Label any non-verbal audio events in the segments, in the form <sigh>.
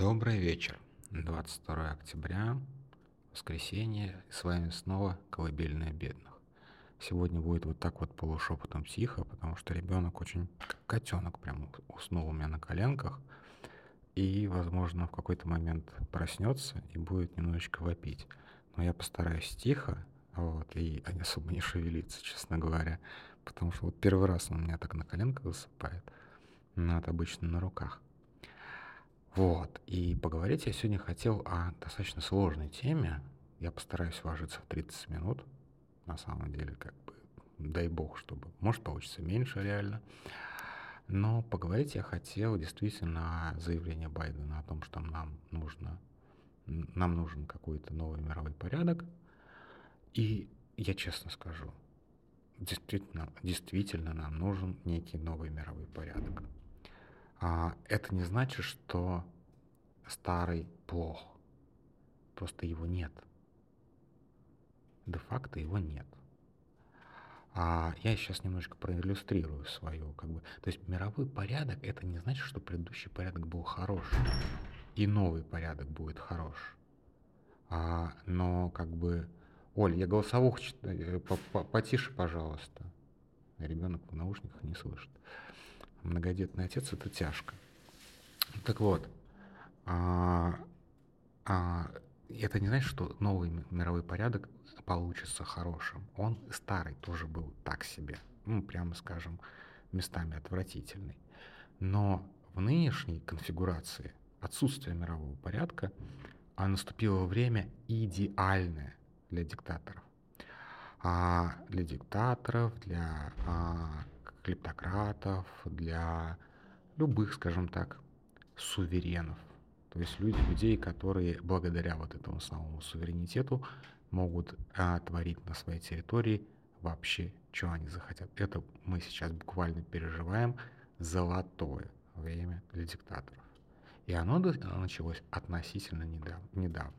Добрый вечер. 22 октября, воскресенье. С вами снова колыбельная бедных. Сегодня будет вот так вот полушепотом тихо, потому что ребенок очень как котенок прям уснул у меня на коленках. И, возможно, в какой-то момент проснется и будет немножечко вопить. Но я постараюсь тихо, вот, и <laughs> особо не шевелиться, честно говоря. Потому что вот первый раз он у меня так на коленках засыпает. Но это обычно на руках. Вот. И поговорить я сегодня хотел о достаточно сложной теме. Я постараюсь вложиться в 30 минут. На самом деле, как бы, дай бог, чтобы, может, получится меньше реально. Но поговорить я хотел действительно о заявлении Байдена о том, что нам нужно, нам нужен какой-то новый мировой порядок. И я честно скажу, действительно, действительно нам нужен некий новый мировой порядок. А, это не значит, что старый плох. Просто его нет. Де-факто его нет. А я сейчас немножечко проиллюстрирую свое, как бы. То есть мировой порядок это не значит, что предыдущий порядок был хорош. И новый порядок будет хорош. А, но как бы. Оль, я голосовух э, потише, пожалуйста. Ребенок в наушниках не слышит многодетный отец это тяжко. Так вот, а, а, это не значит, что новый мировой порядок получится хорошим. Он старый тоже был так себе, ну, прямо скажем, местами отвратительный. Но в нынешней конфигурации отсутствие мирового порядка, а наступило время идеальное для диктаторов. А для диктаторов, для а, клептократов, для любых, скажем так, суверенов. То есть люди, людей, которые благодаря вот этому самому суверенитету могут а, творить на своей территории вообще, что они захотят. Это мы сейчас буквально переживаем золотое время для диктаторов. И оно началось относительно недавно. недавно.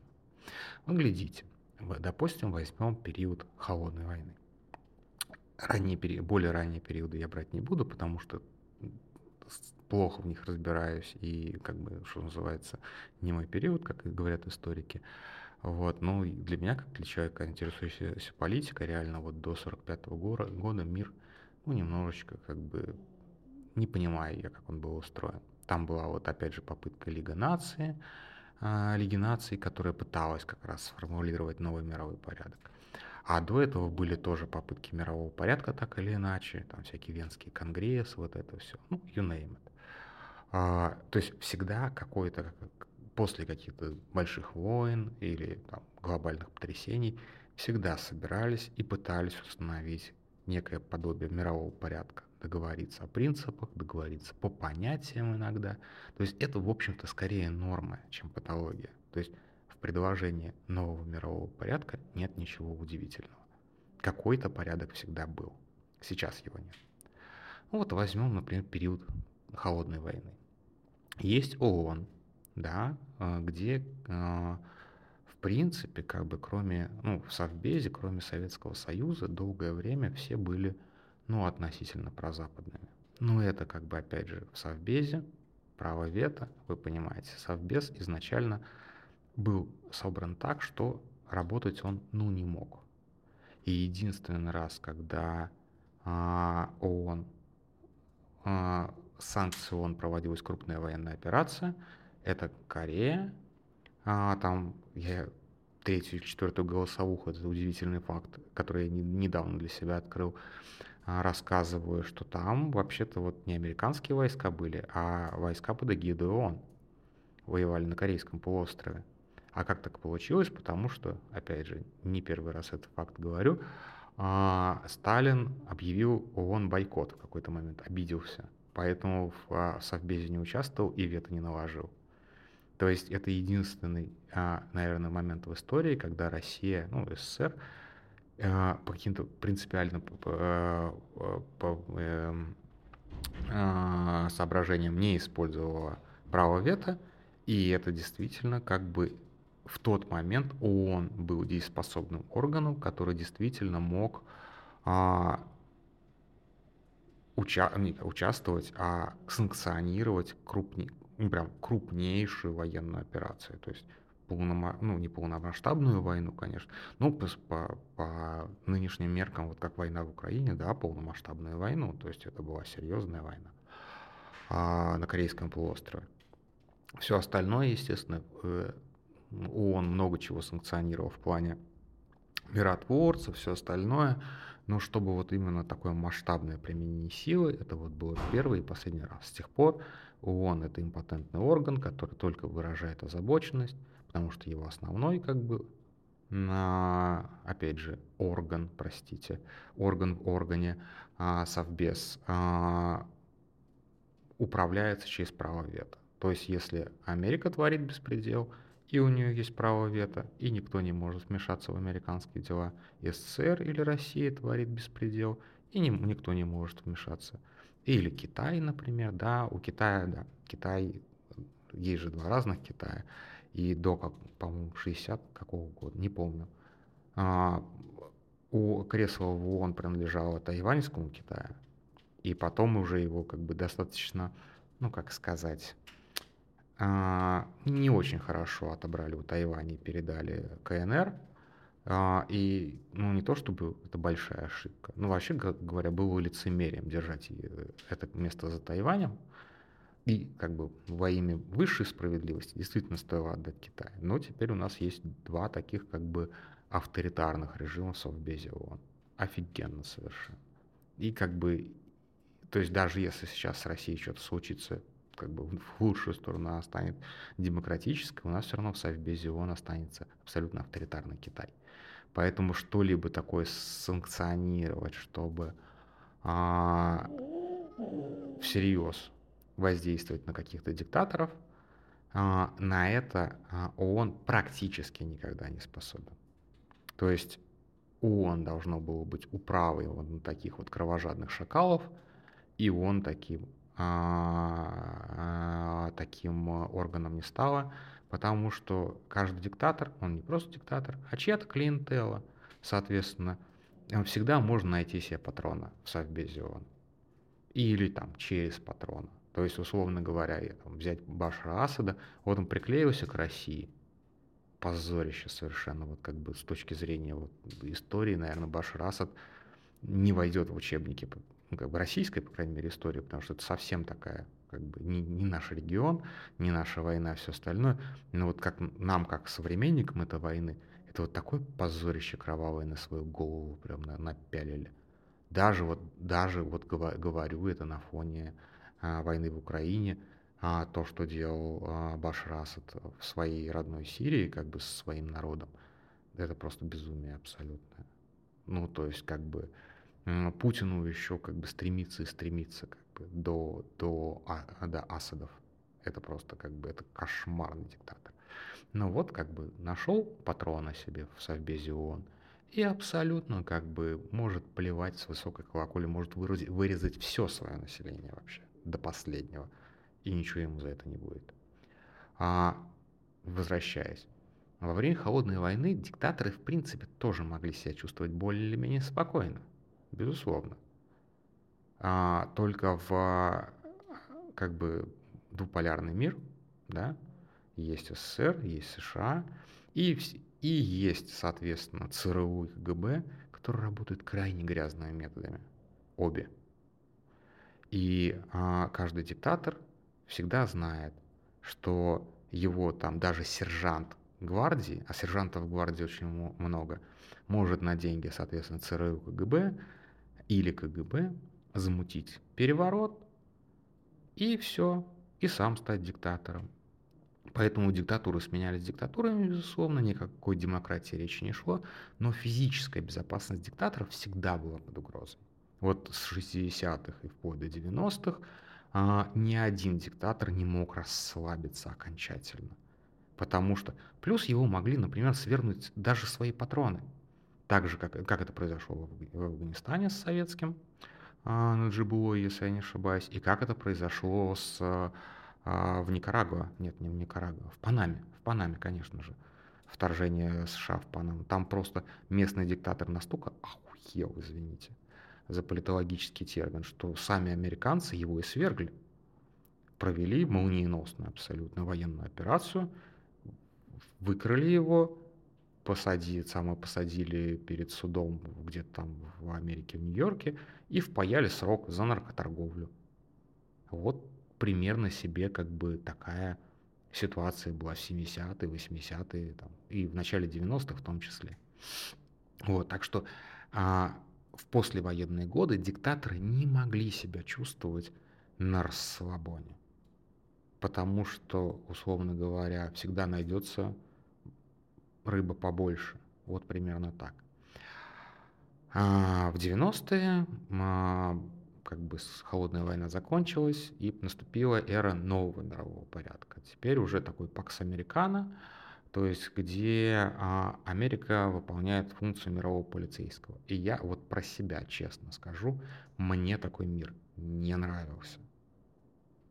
Вот глядите, допустим, возьмем период холодной войны ранние периоды, более ранние периоды я брать не буду, потому что плохо в них разбираюсь и, как бы, что называется, не мой период, как говорят историки. Вот, ну, для меня, как для человека, интересующегося политикой, реально вот до 45 -го года, года мир, ну, немножечко, как бы, не понимаю я, как он был устроен. Там была вот, опять же, попытка Лига нации, э, Лиги наций, которая пыталась как раз сформулировать новый мировой порядок. А до этого были тоже попытки мирового порядка, так или иначе, там всякие венские конгрессы, вот это все, ну, you name it. А, то есть всегда какой-то, после каких-то больших войн или там, глобальных потрясений, всегда собирались и пытались установить некое подобие мирового порядка, договориться о принципах, договориться по понятиям иногда. То есть это, в общем-то, скорее норма, чем патология. То есть предложении нового мирового порядка нет ничего удивительного. Какой-то порядок всегда был. Сейчас его нет. Ну вот возьмем, например, период холодной войны. Есть ООН, да, а, где а, в принципе, как бы кроме, ну, в Совбезе, кроме Советского Союза, долгое время все были, ну, относительно прозападными. Но это как бы, опять же, в Совбезе, право вето, вы понимаете, Совбез изначально был собран так, что работать он ну не мог. И единственный раз, когда а, ООН, а, санкции ООН проводилась крупная военная операция, это Корея, а, там я третью или четвертую голосовуху, это удивительный факт, который я не, недавно для себя открыл, а, рассказываю, что там вообще-то вот не американские войска были, а войска под эгидой ООН воевали на Корейском полуострове. А как так получилось? Потому что, опять же, не первый раз этот факт говорю, а, Сталин объявил ООН бойкот в какой-то момент, обиделся. Поэтому в а, Совбезе не участвовал и вето не наложил. То есть это единственный, а, наверное, момент в истории, когда Россия, ну, СССР, по каким-то принципиальным по, по, эм, соображениям не использовала право вето, и это действительно как бы в тот момент ООН был дееспособным органом, который действительно мог а, уча не, участвовать, а санкционировать крупней, ну, прям крупнейшую военную операцию. То есть полнома... ну, не полномасштабную войну, конечно, но по, по, по нынешним меркам, вот как война в Украине, да, полномасштабную войну, то есть это была серьезная война а, на Корейском полуострове. Все остальное, естественно, э, ООН много чего санкционировал в плане миротворцев, все остальное, но чтобы вот именно такое масштабное применение силы, это вот было первый и последний раз. С тех пор ООН это импотентный орган, который только выражает озабоченность, потому что его основной, как бы, на, опять же, орган, простите, орган в органе, а, совбез, а, управляется через право вето. То есть, если Америка творит беспредел, и у нее есть право вето, и никто не может вмешаться в американские дела, СССР или Россия творит беспредел, и не, никто не может вмешаться. Или Китай, например, да, у Китая, да, Китай, есть же два разных Китая, и до, как, по-моему, 60 какого года, не помню. А, у кресла в ООН принадлежало Тайваньскому Китаю, и потом уже его как бы достаточно, ну как сказать, а, не очень хорошо отобрали у Тайваня и передали КНР. А, и ну, не то чтобы это большая ошибка, но вообще говоря, было лицемерием держать это место за Тайванем, и как бы во имя высшей справедливости действительно стоило отдать Китай. Но теперь у нас есть два таких как бы авторитарных режима в Совбезе ООН. Офигенно совершенно. И как бы, то есть даже если сейчас с Россией что-то случится, как бы в лучшую сторону она станет демократической, у нас все равно в Совбезе ООН останется абсолютно авторитарный Китай. Поэтому что-либо такое санкционировать, чтобы а, всерьез воздействовать на каких-то диктаторов, а, на это а, ООН практически никогда не способен. То есть ООН должно было быть управой вот на таких вот кровожадных шакалов, и ООН таким, таким органом не стало, потому что каждый диктатор, он не просто диктатор, а чья-то клиентела, соответственно, всегда можно найти себе патрона в Совбезе ООН. Или там через патрона. То есть, условно говоря, взять Башара Асада, вот он приклеился к России, позорище совершенно, вот как бы с точки зрения вот, истории, наверное, Башар Асад не войдет в учебники, ну, как бы российской, по крайней мере, истории, потому что это совсем такая, как бы, не, не наш регион, не наша война, все остальное, но вот как нам, как современникам этой войны, это вот такое позорище кровавое на свою голову прям напялили. Даже вот, даже вот говорю это на фоне а, войны в Украине, а то, что делал а, Башар Асад в своей родной Сирии, как бы со своим народом, это просто безумие абсолютное. Ну, то есть, как бы, Путину еще как бы стремиться и стремиться как бы до, до, а, до Асадов. Это просто как бы, это кошмарный диктатор. Но вот как бы нашел патрона себе в Совбезе ООН, и абсолютно как бы может плевать с высокой колоколи, может вырезать, вырезать все свое население вообще до последнего, и ничего ему за это не будет. А, возвращаясь, во время холодной войны диктаторы в принципе тоже могли себя чувствовать более или менее спокойно, безусловно. А, только в как бы двуполярный мир, да, есть СССР, есть США, и, и есть, соответственно, ЦРУ и КГБ, которые работают крайне грязными методами. Обе. И а, каждый диктатор всегда знает, что его там даже сержант гвардии, а сержантов в гвардии очень много, может на деньги, соответственно, ЦРУ КГБ или КГБ замутить переворот и все, и сам стать диктатором. Поэтому диктатуры сменялись диктатурами, безусловно, никакой демократии речи не шло, но физическая безопасность диктаторов всегда была под угрозой вот с 60-х и вплоть до 90-х, а, ни один диктатор не мог расслабиться окончательно. Потому что, плюс его могли, например, свергнуть даже свои патроны. Так же, как, как это произошло в, Афганистане с советским а, Наджибулой, если я не ошибаюсь, и как это произошло с, а, в Никарагуа, нет, не в Никарагуа, в Панаме, в Панаме, конечно же, вторжение США в Панаму. Там просто местный диктатор настолько охуел, извините, за политологический термин, что сами американцы его и свергли. провели молниеносную абсолютно военную операцию, выкрали его, посадили, само посадили перед судом где-то там в Америке, в Нью-Йорке, и впаяли срок за наркоторговлю. Вот примерно себе как бы такая ситуация была в 70-е, 80-е там, и в начале 90-х в том числе. Вот, так что а, в послевоенные годы диктаторы не могли себя чувствовать на расслабоне. Потому что, условно говоря, всегда найдется рыба побольше. Вот примерно так. А в 90-е а, как бы холодная война закончилась, и наступила эра нового мирового порядка. Теперь уже такой пакс американо, то есть где а, Америка выполняет функцию мирового полицейского. И я вот про себя честно скажу, мне такой мир не нравился.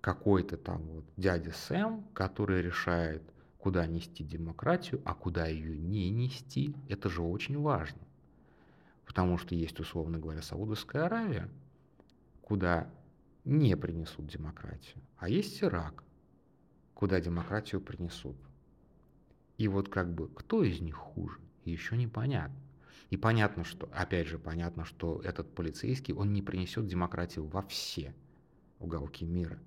Какой-то там вот дядя Сэм, который решает, куда нести демократию, а куда ее не нести, это же очень важно. Потому что есть, условно говоря, Саудовская Аравия, куда не принесут демократию, а есть Ирак, куда демократию принесут. И вот как бы кто из них хуже, еще непонятно. И понятно, что, опять же, понятно, что этот полицейский, он не принесет демократию во все уголки мира.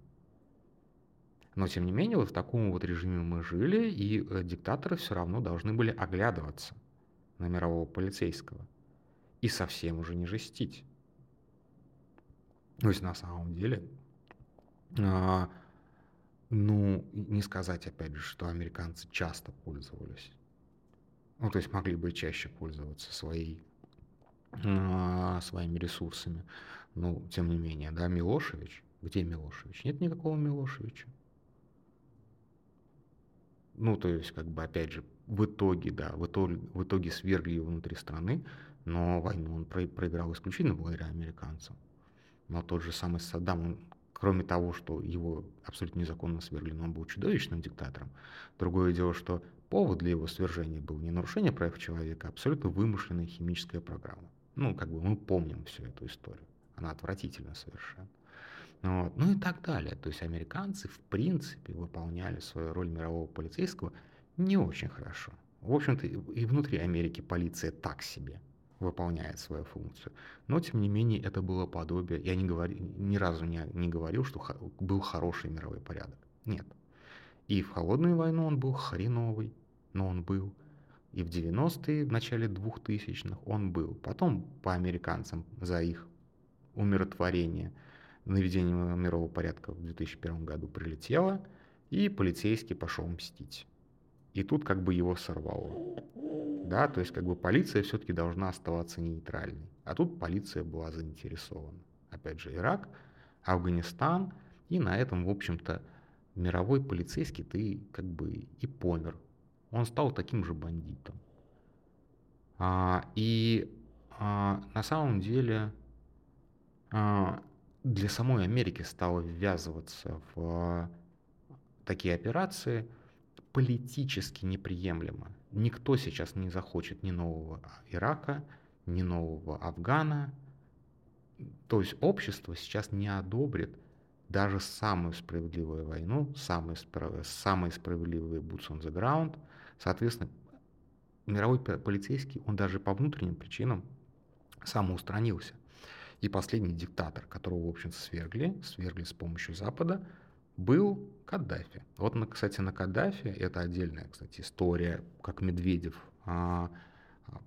Но, тем не менее, вот в таком вот режиме мы жили, и э, диктаторы все равно должны были оглядываться на мирового полицейского и совсем уже не жестить. То есть на самом деле, а, ну, не сказать опять же, что американцы часто пользовались. Ну, то есть могли бы чаще пользоваться своей, а, своими ресурсами. Но, тем не менее, да, Милошевич, где Милошевич? Нет никакого Милошевича. Ну, то есть, как бы, опять же, в итоге, да, в итоге, в итоге свергли его внутри страны, но войну он проиграл исключительно благодаря американцам. Но тот же самый Саддам, он, кроме того, что его абсолютно незаконно свергли, но он был чудовищным диктатором. Другое дело, что повод для его свержения был не нарушение прав человека, а абсолютно вымышленная химическая программа. Ну, как бы мы помним всю эту историю. Она отвратительна совершенно. Вот. Ну и так далее. То есть американцы, в принципе, выполняли свою роль мирового полицейского не очень хорошо. В общем-то, и внутри Америки полиция так себе выполняет свою функцию. Но, тем не менее, это было подобие. Я не говори, ни разу не, не говорил, что был хороший мировой порядок. Нет. И в холодную войну он был хреновый, но он был. И в 90-е, в начале 2000-х он был. Потом по американцам за их умиротворение, наведение мирового порядка в 2001 году прилетело, и полицейский пошел мстить. И тут как бы его сорвало да, то есть как бы полиция все-таки должна оставаться нейтральной. А тут полиция была заинтересована. Опять же, Ирак, Афганистан, и на этом, в общем-то, мировой полицейский ты как бы и помер. Он стал таким же бандитом. А, и а, на самом деле а, для самой Америки стало ввязываться в такие операции политически неприемлемо никто сейчас не захочет ни нового Ирака, ни нового Афгана. То есть общество сейчас не одобрит даже самую справедливую войну, самые, справ... самые справедливые boots on the ground. Соответственно, мировой полицейский, он даже по внутренним причинам самоустранился. И последний диктатор, которого, в общем-то, свергли, свергли с помощью Запада, был Каддафи. Вот, кстати, на Каддафи, это отдельная, кстати, история, как Медведев а, а,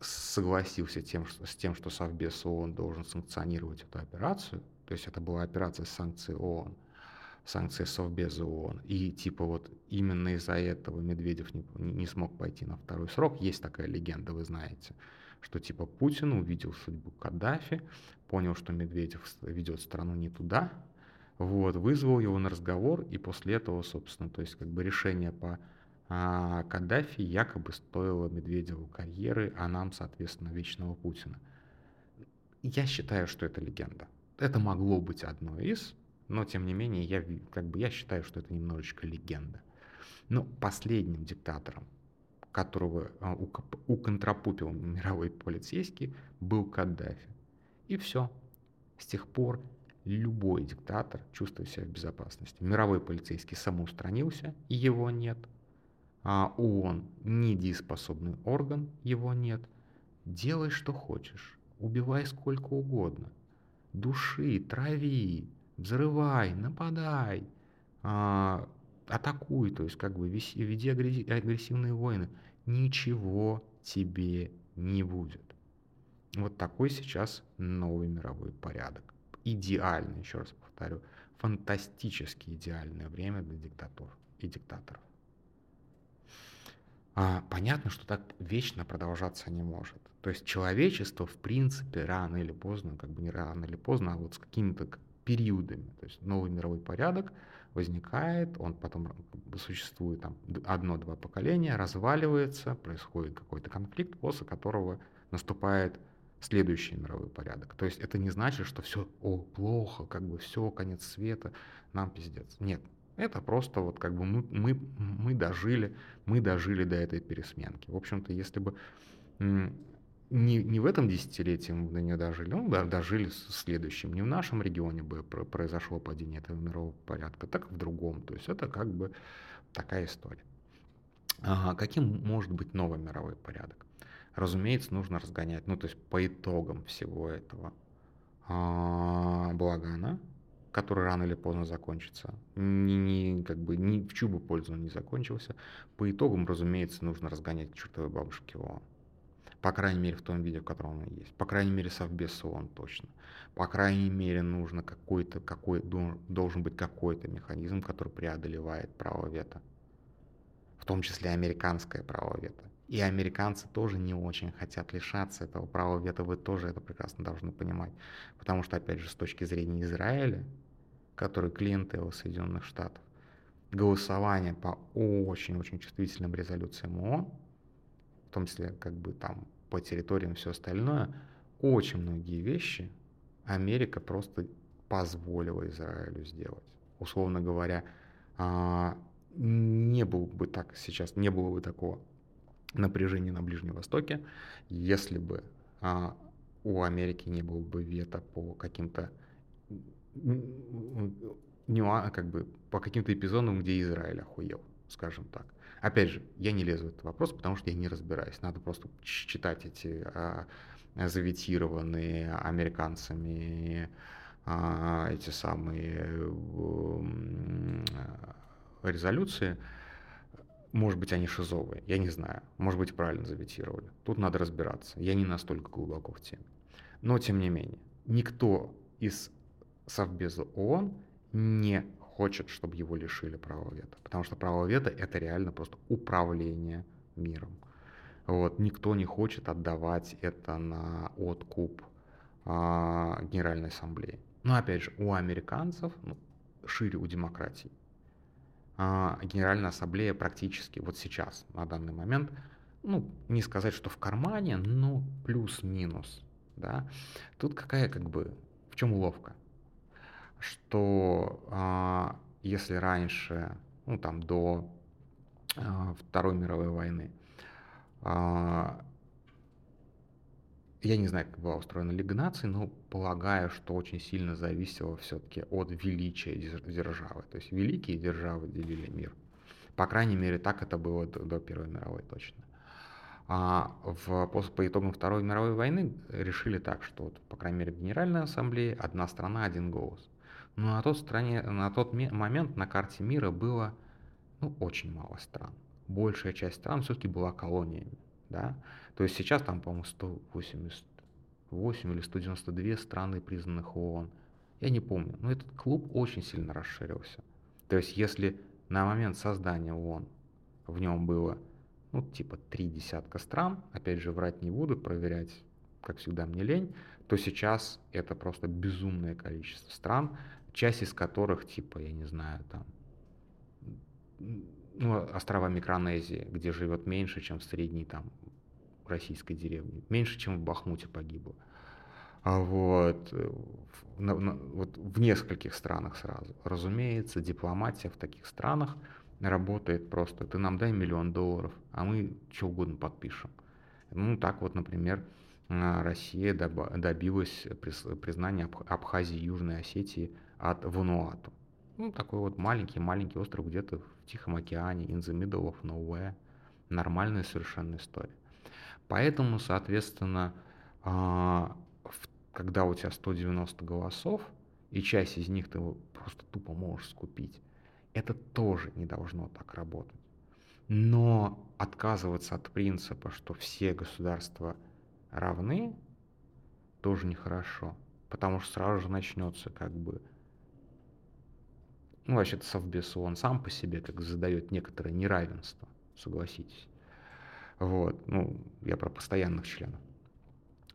согласился тем, что, с тем, что Совбез ООН должен санкционировать эту операцию, то есть это была операция санкций ООН, санкции Совбеза ООН, и типа вот именно из-за этого Медведев не, не смог пойти на второй срок, есть такая легенда, вы знаете, что типа Путин увидел судьбу Каддафи, понял, что Медведев ведет страну не туда, вот, вызвал его на разговор, и после этого, собственно, то есть как бы решение по а, Каддафи якобы стоило Медведеву карьеры, а нам, соответственно, вечного Путина. Я считаю, что это легенда. Это могло быть одной из, но тем не менее я, как бы, я считаю, что это немножечко легенда. Но последним диктатором, которого а, уконтропупил мировой полицейский, был Каддафи. И все. С тех пор любой диктатор чувствует себя в безопасности. Мировой полицейский самоустранился, его нет. А ООН недееспособный орган, его нет. Делай, что хочешь, убивай сколько угодно. Души, трави, взрывай, нападай, а, атакуй, то есть как бы веди агрессивные войны. Ничего тебе не будет. Вот такой сейчас новый мировой порядок. Идеальный, еще раз повторю, фантастически идеальное время для диктатур и диктаторов. А, понятно, что так вечно продолжаться не может. То есть человечество, в принципе, рано или поздно, как бы не рано или поздно, а вот с какими-то периодами, то есть новый мировой порядок возникает, он потом существует там одно-два поколения, разваливается, происходит какой-то конфликт, после которого наступает следующий мировой порядок. То есть это не значит, что все, о, плохо, как бы все, конец света, нам пиздец. Нет, это просто вот как бы мы, мы, мы дожили, мы дожили до этой пересменки. В общем-то, если бы не, не в этом десятилетии мы до нее дожили, ну, да, дожили в следующем. Не в нашем регионе бы произошло падение этого мирового порядка, так в другом. То есть это как бы такая история. Ага, каким может быть новый мировой порядок? Разумеется, нужно разгонять, ну, то есть по итогам всего этого а, балагана, который рано или поздно закончится, ни, ни, как бы, ни в чью бы пользу он не закончился, по итогам, разумеется, нужно разгонять чертовы бабушки ООН. По крайней мере, в том виде, в котором он есть. По крайней мере, Совбез ООН точно. По крайней мере, нужно какой-то, какой, должен быть какой-то механизм, который преодолевает право вето. В том числе американское право вето. И американцы тоже не очень хотят лишаться этого права вето, вы тоже это прекрасно должны понимать. Потому что, опять же, с точки зрения Израиля, который клиент его Соединенных Штатов, голосование по очень-очень чувствительным резолюциям ООН, том числе как бы там по территориям все остальное, очень многие вещи Америка просто позволила Израилю сделать. Условно говоря, а, не было бы так сейчас, не было бы такого напряжения на Ближнем Востоке, если бы а, у Америки не было бы вето по каким-то нюансам, как бы по каким-то эпизодам, где Израиль охуел, скажем так. Опять же, я не лезу в этот вопрос, потому что я не разбираюсь. Надо просто читать эти а, заветированные американцами а, эти самые а, резолюции. Может быть, они шизовые, я не знаю. Может быть, правильно заветировали. Тут надо разбираться. Я не настолько глубоко в теме. Но, тем не менее, никто из Совбеза ООН не хочет, чтобы его лишили права вето. Потому что право вето — это реально просто управление миром. Вот, никто не хочет отдавать это на откуп а, Генеральной Ассамблеи. Но опять же, у американцев, ну, шире у демократий, а, Генеральная Ассамблея практически вот сейчас, на данный момент, ну, не сказать, что в кармане, но плюс-минус, да. Тут какая как бы, в чем уловка? Что а, если раньше, ну там до а, Второй мировой войны, а, я не знаю, как была устроена Лига наций, но полагаю, что очень сильно зависело все-таки от величия державы. То есть великие державы делили мир. По крайней мере, так это было до, до Первой мировой точно. А в, по, по итогам Второй мировой войны решили так, что, вот, по крайней мере, в Генеральной Ассамблее одна страна, один голос. Но на тот, стране, на тот момент на карте мира было ну, очень мало стран. Большая часть стран все-таки была колониями. Да? То есть сейчас там, по-моему, 188 или 192 страны, признанных ООН. Я не помню, но этот клуб очень сильно расширился. То есть если на момент создания ООН в нем было, ну, типа три десятка стран, опять же, врать не буду, проверять, как всегда, мне лень, то сейчас это просто безумное количество стран, часть из которых, типа, я не знаю, там, ну, острова Микронезии, где живет меньше, чем в средней там российской деревне, меньше, чем в Бахмуте погибло. А вот, в, на, на, вот в нескольких странах сразу. Разумеется, дипломатия в таких странах работает просто. Ты нам дай миллион долларов, а мы что угодно подпишем. Ну, так вот, например, а, Россия добилась признания Абхазии и Южной Осетии от Вануату. Ну, такой вот маленький-маленький остров где-то в Тихом океане, in the middle of nowhere. Нормальная совершенно история. Поэтому, соответственно, а, когда у тебя 190 голосов, и часть из них ты просто тупо можешь скупить, это тоже не должно так работать. Но отказываться от принципа, что все государства равны, тоже нехорошо. Потому что сразу же начнется как бы... Ну, вообще-то Совбез он сам по себе как задает некоторое неравенство, согласитесь. Вот, ну, я про постоянных членов.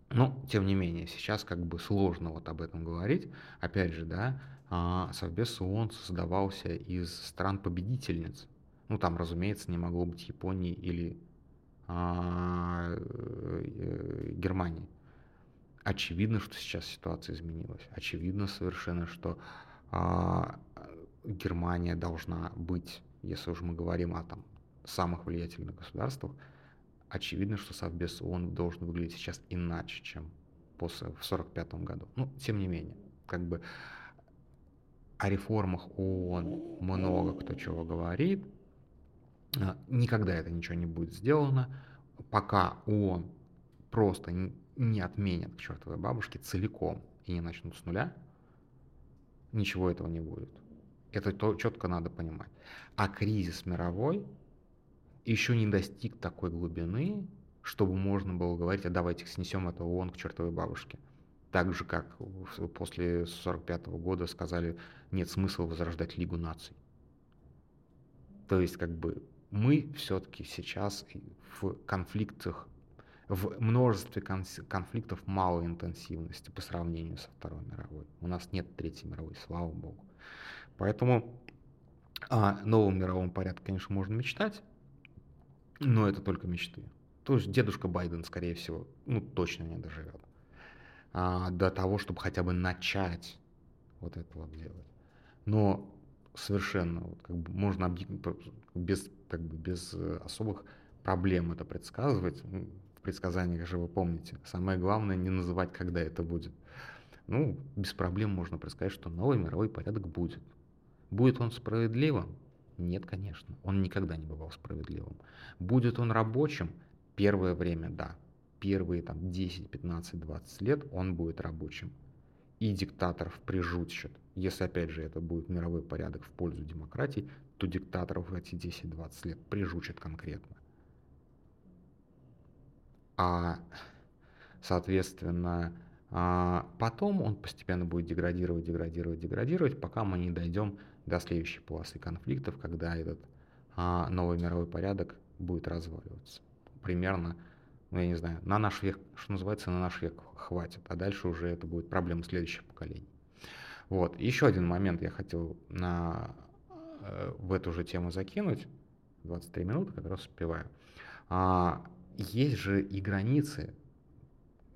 Но, тем не менее, сейчас как бы сложно вот об этом говорить. Опять же, да, а, Совбез ООН создавался из стран-победительниц. Ну, там, разумеется, не могло быть Японии или а, э, Германии. Очевидно, что сейчас ситуация изменилась. Очевидно совершенно, что а, Германия должна быть, если уж мы говорим о там, самых влиятельных государствах, очевидно, что Совбез ООН должен выглядеть сейчас иначе, чем после, в 1945 году. Ну, тем не менее, как бы о реформах ООН много кто чего говорит, а, никогда это ничего не будет сделано, пока ООН просто не отменят к чертовой бабушке целиком и не начнут с нуля, ничего этого не будет. Это то, четко надо понимать. А кризис мировой еще не достиг такой глубины, чтобы можно было говорить, а давайте снесем это ООН к чертовой бабушке. Так же, как после 1945 года сказали, нет смысла возрождать Лигу наций. То есть, как бы, мы все-таки сейчас в конфликтах, в множестве конфликтов малой интенсивности по сравнению со Второй мировой. У нас нет Третьей мировой, слава богу. Поэтому о новом мировом порядке, конечно, можно мечтать, но это только мечты. То есть дедушка Байден, скорее всего, ну точно не доживет а, до того, чтобы хотя бы начать вот это вот делать. Но совершенно вот, как бы можно без, как бы, без особых проблем это предсказывать. Ну, в предсказаниях же вы помните. Самое главное не называть, когда это будет. Ну, без проблем можно предсказать, что новый мировой порядок будет. Будет он справедливым? Нет, конечно. Он никогда не бывал справедливым. Будет он рабочим? Первое время, да. Первые там 10, 15, 20 лет он будет рабочим. И диктаторов прижучат. Если, опять же, это будет мировой порядок в пользу демократии, то диктаторов в эти 10-20 лет прижучат конкретно. А, соответственно, а потом он постепенно будет деградировать, деградировать, деградировать, пока мы не дойдем до следующей полосы конфликтов, когда этот а, новый мировой порядок будет разваливаться. Примерно, ну я не знаю, на наш век, что называется, на наш век хватит, а дальше уже это будет проблема следующих поколений. Вот. Еще один момент я хотел на, э, в эту же тему закинуть. 23 минуты, как раз успеваю. А, есть же и границы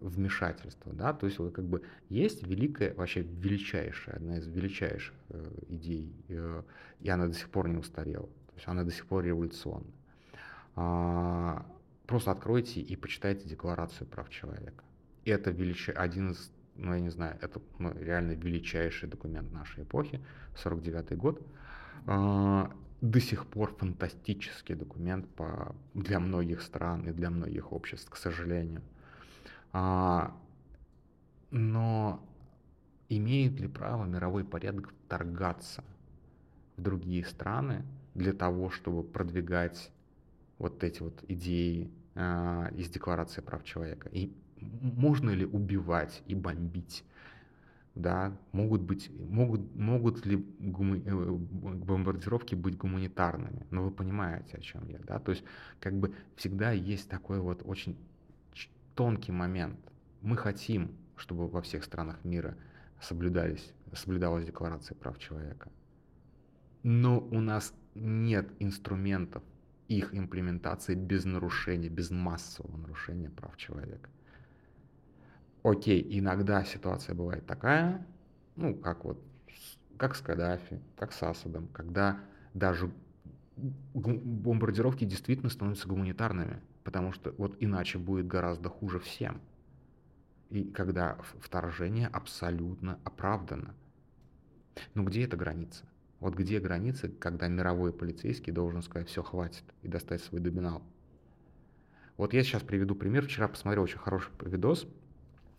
вмешательства, да, то есть вот как бы есть великая, вообще величайшая, одна из величайших э, идей, э, и она до сих пор не устарела, то есть она до сих пор революционна. А, просто откройте и почитайте Декларацию прав человека. Это велич... один из, ну я не знаю, это ну, реально величайший документ нашей эпохи, 49 год. А, до сих пор фантастический документ по, для многих стран и для многих обществ, к сожалению. А, но имеет ли право мировой порядок вторгаться в другие страны для того, чтобы продвигать вот эти вот идеи а, из Декларации прав человека? И можно ли убивать и бомбить? Да, могут быть, могут, могут ли гума, э, бомбардировки быть гуманитарными? Но ну, вы понимаете, о чем я, да? То есть, как бы всегда есть такой вот очень тонкий момент. Мы хотим, чтобы во всех странах мира соблюдались, соблюдалась Декларация прав человека. Но у нас нет инструментов их имплементации без нарушения, без массового нарушения прав человека. Окей, иногда ситуация бывает такая, ну, как вот, как с Каддафи, как с Асадом, когда даже бомбардировки действительно становятся гуманитарными, потому что вот иначе будет гораздо хуже всем. и когда вторжение абсолютно оправдано. Но где эта граница? Вот где граница, когда мировой полицейский должен сказать, все, хватит, и достать свой доминал? Вот я сейчас приведу пример. Вчера посмотрел очень хороший видос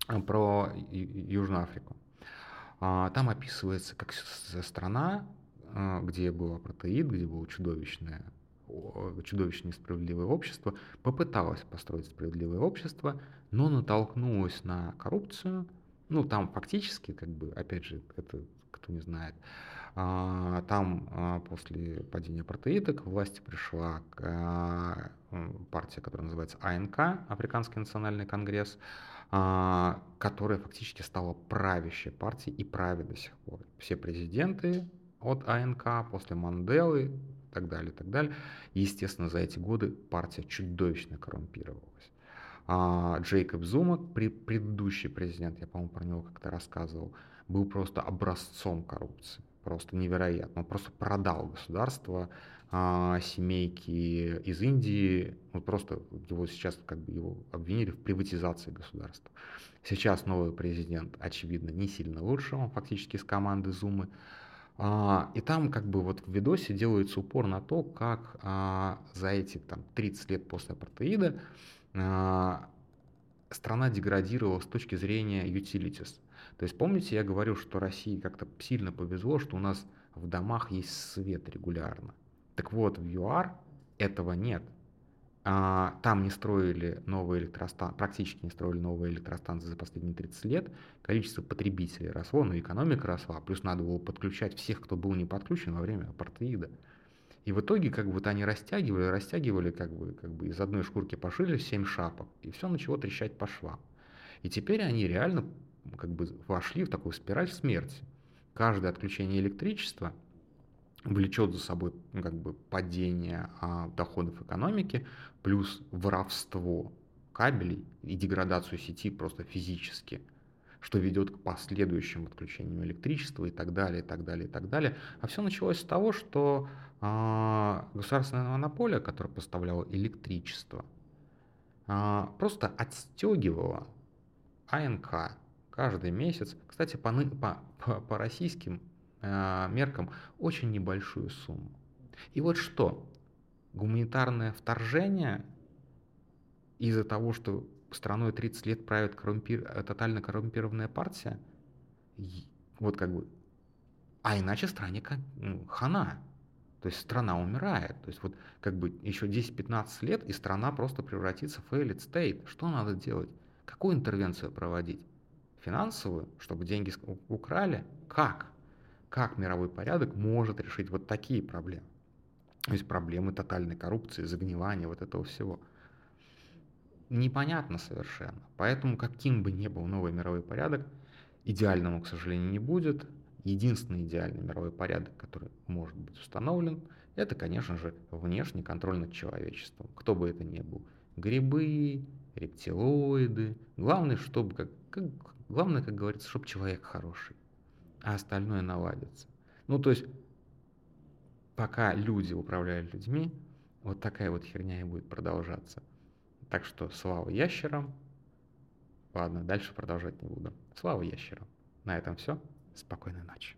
э, про Южную Африку. А, там описывается, как страна, э, где был апартеид, где было чудовищное, чудовищно несправедливое общество, попыталась построить справедливое общество, но натолкнулась на коррупцию. Ну, там фактически, как бы, опять же, это кто не знает, а, там а, после падения апартеида к власти пришла а, партия, которая называется АНК, Африканский национальный конгресс, которая фактически стала правящей партией и правит до сих пор. Все президенты от АНК после Манделы так далее, так далее. Естественно, за эти годы партия чудовищно коррумпировалась. Джейкоб Зума, предыдущий президент, я, по-моему, про него как-то рассказывал, был просто образцом коррупции просто невероятно. Он просто продал государство а, семейки из Индии. Ну, просто его сейчас как бы его обвинили в приватизации государства. Сейчас новый президент, очевидно, не сильно лучше, он фактически из команды Зумы. А, и там как бы вот в видосе делается упор на то, как а, за эти там 30 лет после апартеида а, страна деградировала с точки зрения utilities. То есть помните, я говорил, что России как-то сильно повезло, что у нас в домах есть свет регулярно. Так вот, в ЮАР этого нет. А, там не строили новые электростанции, практически не строили новые электростанции за последние 30 лет. Количество потребителей росло, но экономика росла. Плюс надо было подключать всех, кто был не подключен во время апартеида. И в итоге как бы вот они растягивали, растягивали, как бы, как бы из одной шкурки пошили 7 шапок, и все начало трещать по швам. И теперь они реально как бы вошли в такую спираль смерти. Каждое отключение электричества влечет за собой ну, как бы падение а, доходов экономики, плюс воровство кабелей и деградацию сети просто физически, что ведет к последующим отключениям электричества и так далее, и так далее, и так далее. А все началось с того, что а, государственная монополия, которая поставляла электричество, а, просто отстегивала АНК каждый месяц. Кстати, по, по, по, по российским меркам очень небольшую сумму. И вот что? Гуманитарное вторжение из-за того, что страной 30 лет правит коррумпир, тотально коррумпированная партия, вот как бы, а иначе стране ну, хана. То есть страна умирает. То есть вот как бы еще 10-15 лет, и страна просто превратится в failed state. Что надо делать? Какую интервенцию проводить? финансовую, чтобы деньги украли, как? Как мировой порядок может решить вот такие проблемы? То есть проблемы тотальной коррупции, загнивания, вот этого всего. Непонятно совершенно. Поэтому каким бы ни был новый мировой порядок, идеального, к сожалению, не будет. Единственный идеальный мировой порядок, который может быть установлен, это, конечно же, внешний контроль над человечеством. Кто бы это ни был. Грибы, рептилоиды. Главное, чтобы, как, как, Главное, как говорится, чтобы человек хороший, а остальное наладится. Ну, то есть, пока люди управляют людьми, вот такая вот херня и будет продолжаться. Так что слава ящерам. Ладно, дальше продолжать не буду. Слава ящерам. На этом все. Спокойной ночи.